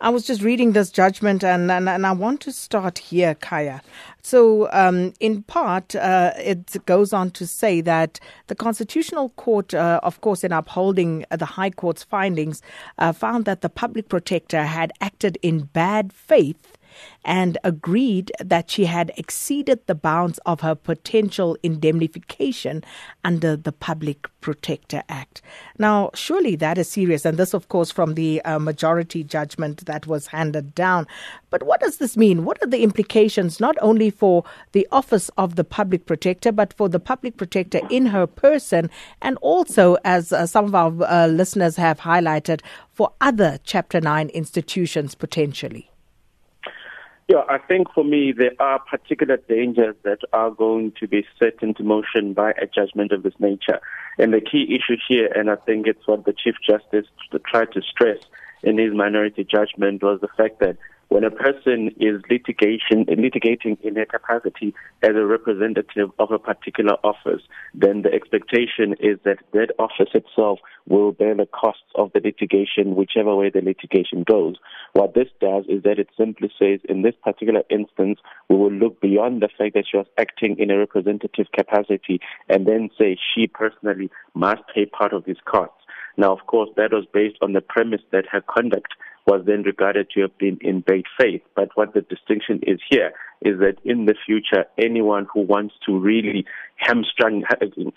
I was just reading this judgment and, and, and I want to start here, Khaya. So, um, in part, uh, it goes on to say that the Constitutional Court, uh, of course, in upholding the High Court's findings, uh, found that the public protector had acted in bad faith and agreed that she had exceeded the bounds of her potential indemnification under the Public Protector Act. Now, surely that is serious, and this, of course, from the uh, majority judgment that was handed down. But what does this mean? What are the implications not only for the office of the Public Protector, but for the Public Protector in her person, and also, as uh, some of our uh, listeners have highlighted, for other Chapter 9 institutions potentially? Yeah, I think for me, there are particular dangers that are going to be set into motion by a judgment of this nature. And the key issue here, and I think it's what the Chief Justice tried to stress in his minority judgment, was the fact that when a person is litigation, litigating in a capacity as a representative of a particular office, then the expectation is that that office itself will bear the costs of the litigation, whichever way the litigation goes. What this does is that it simply says, in this particular instance, we will look beyond the fact that she was acting in a representative capacity and then say she personally must pay part of these costs. Now, of course, that was based on the premise that her conduct was then regarded to have been in bad faith. But what the distinction is here is that in the future, anyone who wants to really hamstring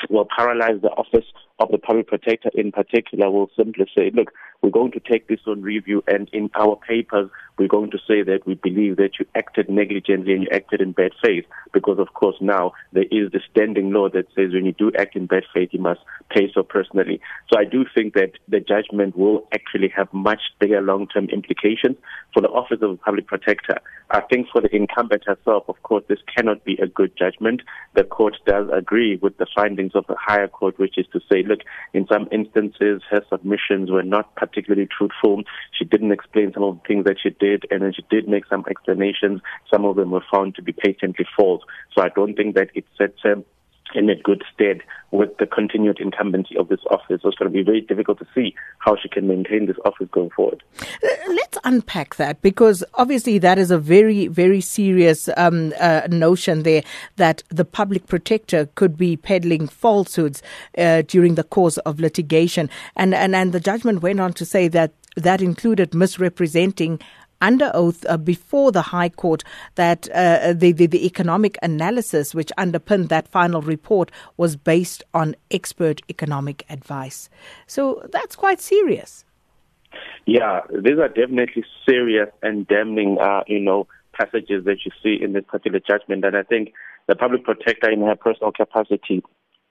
or paralyze the office of the public protector in particular will simply say, look, we're going to take this on review and in our papers, we're going to say that we believe that you acted negligently and you acted in bad faith because of course now there is the standing law that says when you do act in bad faith, you must pay so personally. So I do think that the judgment will actually have much bigger long-term implications for the office of the public protector. I think for the incumbent herself, of course, this cannot be a good judgment. The court does agree with the findings of the higher court, which is to say, look, in some instances, her submissions were not particularly truthful. She didn't explain some of the things that she did, and then she did make some explanations. Some of them were found to be patently false. So I don't think that it sets her in a good stead with the continued incumbency of this office. So it's going to be very difficult to see how she can maintain this office going forward. Let's unpack that because obviously that is a very, very serious um, uh, notion there that the public protector could be peddling falsehoods uh, during the course of litigation. And, and, and the judgment went on to say that that included misrepresenting under oath uh, before the High Court that uh, the, the, the economic analysis which underpinned that final report was based on expert economic advice. So that's quite serious. Yeah, these are definitely serious and damning, uh, you know, passages that you see in this particular judgment. And I think the public protector, in her personal capacity,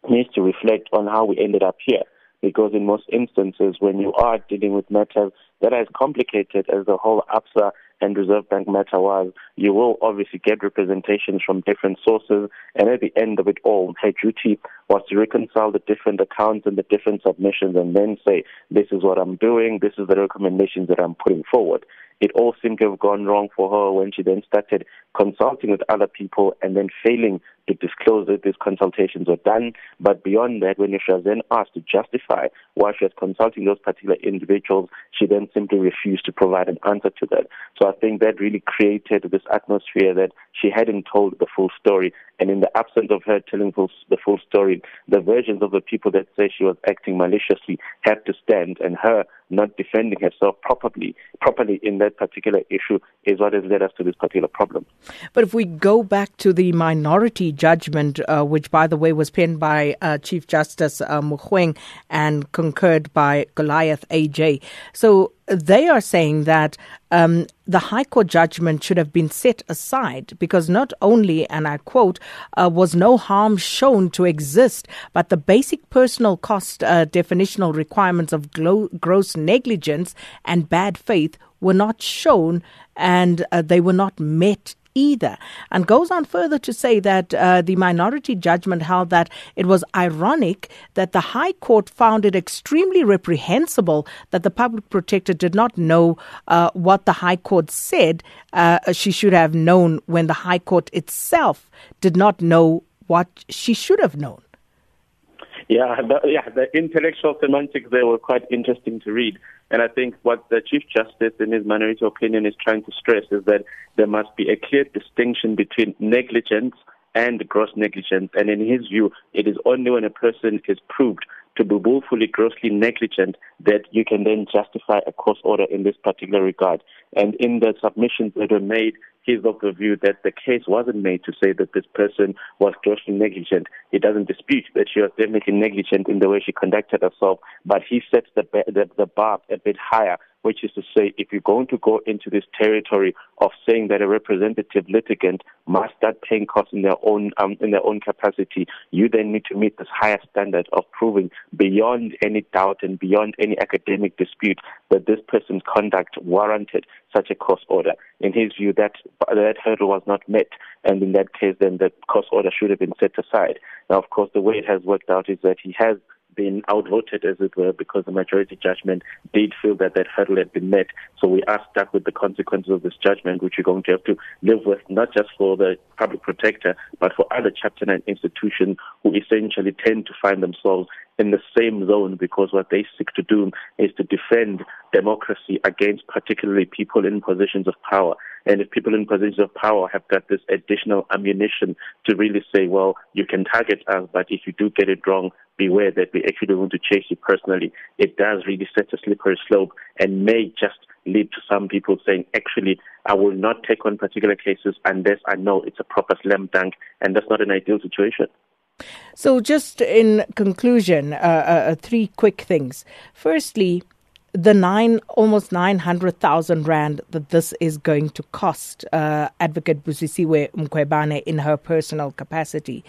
needs to reflect on how we ended up here because in most instances, when you are dealing with matters that are as complicated as the whole ABSA and Reserve Bank matter was, you will obviously get representations from different sources. And at the end of it all, her duty was to reconcile the different accounts and the different submissions and then say, this is what I'm doing, this is the recommendations that I'm putting forward. It all seemed to have gone wrong for her when she then started consulting with other people and then failing to disclose that these consultations were done. But beyond that, when she was then asked to justify why she was consulting those particular individuals, she then simply refused to provide an answer to that. So I think that really created this atmosphere that she hadn't told the full story. And in the absence of her telling the full story, the versions of the people that say she was acting maliciously had to stand, and her not defending herself properly, properly in that particular issue is what has led us to this particular problem. But if we go back to the minority judgment, uh, which, by the way, was penned by uh, Chief Justice uh, Mogoeng and concurred by Goliath AJ. So they are saying that um, the High Court judgment should have been set aside because not only, and I quote, uh, was no harm shown to exist, but the basic personal cost uh, definitional requirements of glo- gross negligence and bad faith were not shown and uh, they were not met either. And goes on further to say that uh, the minority judgment held that it was ironic that the High Court found it extremely reprehensible that the public protector did not know uh, what the High Court said uh, she should have known when the High Court itself did not know what she should have known. Yeah, the, yeah, the intellectual semantics there were quite interesting to read. And I think what the Chief Justice, in his minority opinion, is trying to stress is that there must be a clear distinction between negligence and gross negligence. And in his view, it is only when a person is proved to be willfully, grossly negligent that you can then justify a court order in this particular regard. And in the submissions that were made, he's of the view that the case wasn't made to say that this person was grossly negligent. He doesn't dispute that she was definitely negligent in the way she conducted herself, but he sets the, the, the bar a bit higher which is to say, if you're going to go into this territory of saying that a representative litigant must start paying costs in their own um, in their own capacity, you then need to meet this higher standard of proving beyond any doubt and beyond any academic dispute that this person's conduct warranted such a court order. In his view, that that hurdle was not met, and in that case, then the court order should have been set aside. Now, of course, the way it has worked out is that he has been outvoted, as it were, because the majority judgment did feel that that hurdle had been met. So we are stuck with the consequences of this judgment, which we're going to have to live with, not just for the public protector, but for other Chapter 9 institutions who essentially tend to find themselves in the same zone because what they seek to do is to defend democracy against particularly people in positions of power. And if people in positions of power have got this additional ammunition to really say, well, you can target us, but if you do get it wrong, beware that we actually want to chase you personally. It does really set a slippery slope and may just lead to some people saying, actually, I will not take on particular cases unless I know it's a proper slam dunk, and that's not an ideal situation. So, just in conclusion, uh, uh, uh three quick things. Firstly, the nine almost 900,000 rand that this is going to cost uh, advocate Busisiwe Mkhwebane in her personal capacity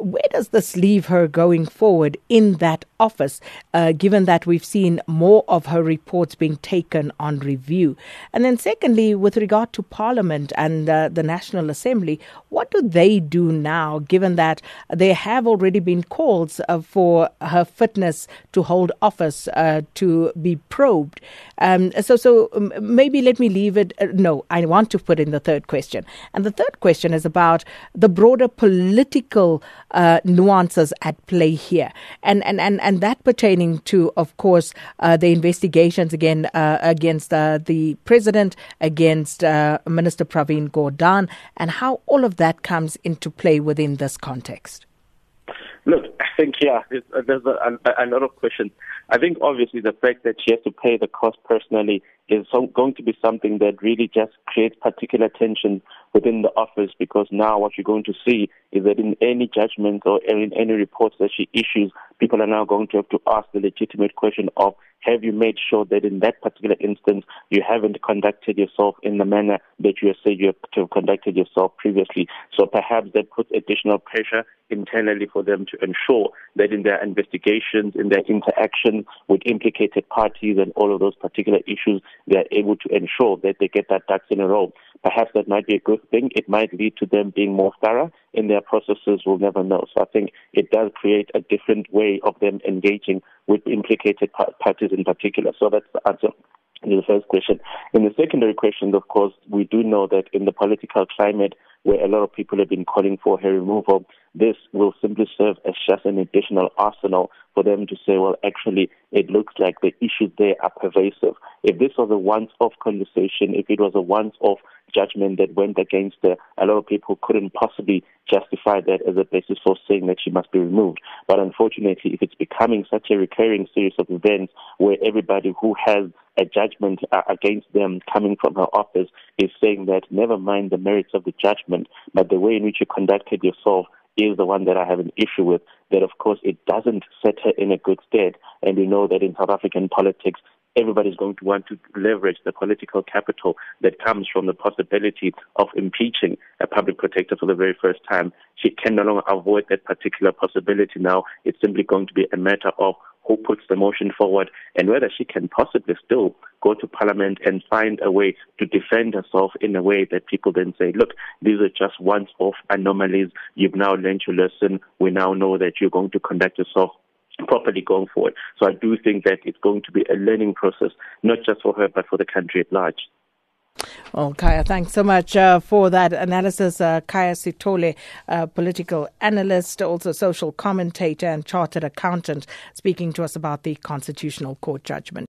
where does this leave her going forward in that office, uh, given that we've seen more of her reports being taken on review? And then, secondly, with regard to Parliament and uh, the National Assembly, what do they do now, given that there have already been calls uh, for her fitness to hold office uh, to be probed? Um, so, so um, maybe let me leave it. Uh, no, I want to put in the third question. And the third question is about the broader political uh, nuances at play here, and and and and that pertaining to, of course, uh, the investigations again uh, against uh, the president, against uh, Minister Pravin Gordhan, and how all of that comes into play within this context. Look, I think yeah, there's a, a, a lot of questions. I think obviously the fact that she has to pay the cost personally is so, going to be something that really just creates particular tension within the office because now what you're going to see is that in any judgments or in any reports that she issues, people are now going to have to ask the legitimate question of have you made sure that in that particular instance you haven't conducted yourself in the manner that you said you have conducted yourself previously? So perhaps that puts additional pressure internally for them to ensure that in their investigations, in their interaction with implicated parties and all of those particular issues, they are able to ensure that they get that ducks in a row. Perhaps that might be a good thing. It might lead to them being more thorough in their processes. We'll never know. So I think it does create a different way of them engaging with implicated parties in particular. So that's the answer to the first question. In the secondary question, of course, we do know that in the political climate where a lot of people have been calling for her removal, this will simply serve as just an additional arsenal for them to say, well, actually, it looks like the issues there are pervasive. If this was a once off conversation, if it was a once off judgment that went against her, a lot of people couldn't possibly justify that as a basis for saying that she must be removed. But unfortunately, if it's becoming such a recurring series of events where everybody who has a judgment uh, against them coming from her office is saying that never mind the merits of the judgment, but the way in which you conducted yourself is the one that I have an issue with. That, of course, it doesn't set her in a good stead. And we know that in South African politics, everybody's going to want to leverage the political capital that comes from the possibility of impeaching a public protector for the very first time. She can no longer avoid that particular possibility now. It's simply going to be a matter of who puts the motion forward and whether she can possibly still go to parliament and find a way to defend herself in a way that people then say, look, these are just once off anomalies. You've now learned your lesson. We now know that you're going to conduct yourself properly going forward. So I do think that it's going to be a learning process, not just for her, but for the country at large. Well, Khaya, thanks so much uh, for that analysis. Uh, Khaya Sithole, uh, political analyst, also social commentator and chartered accountant, speaking to us about the Constitutional Court judgment.